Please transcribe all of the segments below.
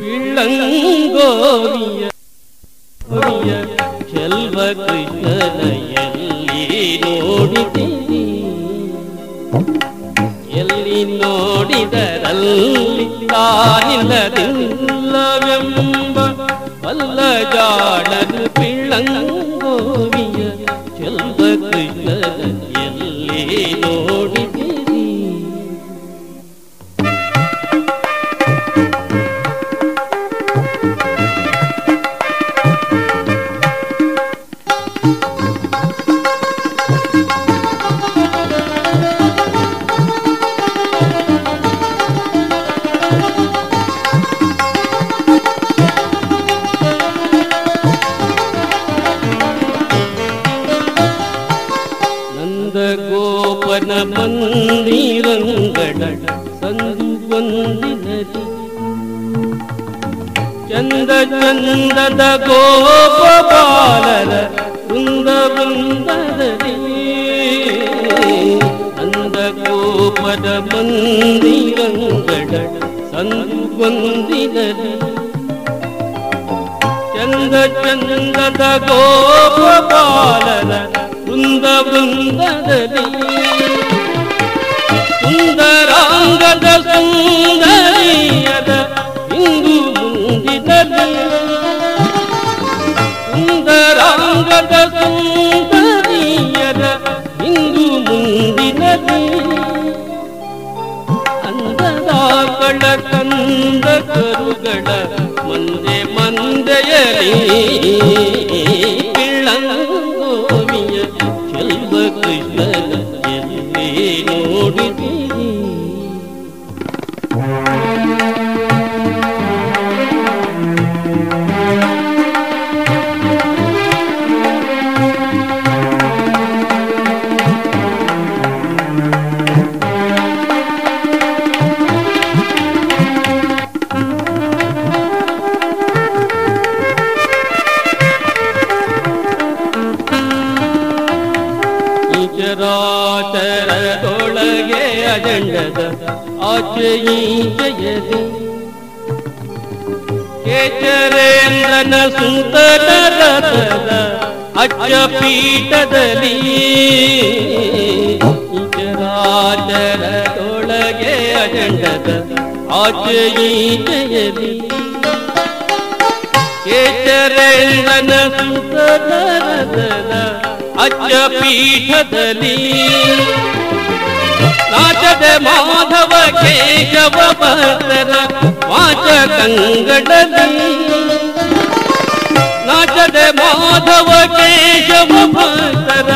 பிள்ளங்கோவிய செல்வ கிருஷ்ணனையல்லி நோடிதீ எல்லி நோடிதரல்லி தானில்லதில்லவெம்ப வல்ல ஜாடது பிள்ளங்க ಮಂದಿರಂಗಳ ಸಂದು ಒಂದಿನರಿ ಚಂದ ಚಂದದ ಗೋಪಾಲರ ವೃಂದ ವೃಂದದಲ್ಲಿ ಅಂದ ಗೋಪದ ಮಂದಿರಂಗಳ ಸಂದು ಒಂದಿನರಿ ಚಂದ ಚಂದದ ಗೋಪಾಲರ ವೃಂದ ವೃಂದದಲ್ಲಿ ಸುಂದರಾಂಗದ ಸುಂದರಿಯದ ಇಂದು ಮುಂದಿನದು ಸುಂದರಾಂಗದ ಸುಂದರಿಯದ ಇಂದು ಮುಂದಿನದು ಅಂದದಾಗಳ ಕಂದ ಕರುಗಳ ಮಂದೆ ಮಂದೆಯಲಿ ಅಖಂಡದ ಆಚೆಯಿಂಚೆಯದೆ ಕೇಚರೇಂದ್ರನ ಸುಂದರ ರಥದ ಅಚ್ಚ ಪೀಠದಲ್ಲಿ ಚರಾಚರದೊಳಗೆ ಅಖಂಡದ ಆಚೆಯಿಂಚೆಯಲಿ ಕೇಚರೇಂದ್ರನ ಸುಂದರ ರಥದ ಅಚ್ಚ ಪೀಠದಲ್ಲಿ ನಾಚದ ಮಾಧವ ಕೇಶವ ಭಕ್ತರ ವಾಚ ಕಂಗಡದಲ್ಲಿ ನಾಚದ ಮಾಧವ ಕೇಶವ ಭಕ್ತರ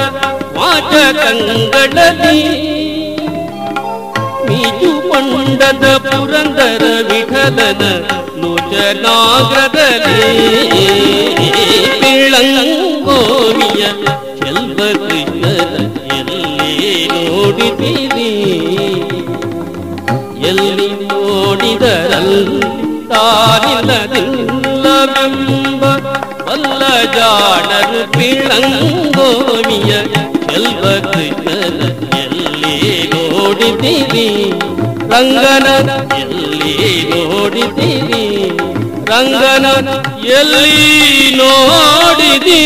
ವಾಚ ಕಂಗಡದಲ್ಲಿ செல்வ கிருஷ்ணர் எல்லே ಎಲ್ಲಿ ನೋಡಿದರಲ್ಲಾರಿಲ್ಲದಿಲ್ಲವೆಂಬ வல்ல ஜாணர் பிணங்கோமிய செல்வது எல்லே ஓடிதிவி ரங்கன எல்லே ஓடிதிவி ரங்கன எல்லி நோடிதி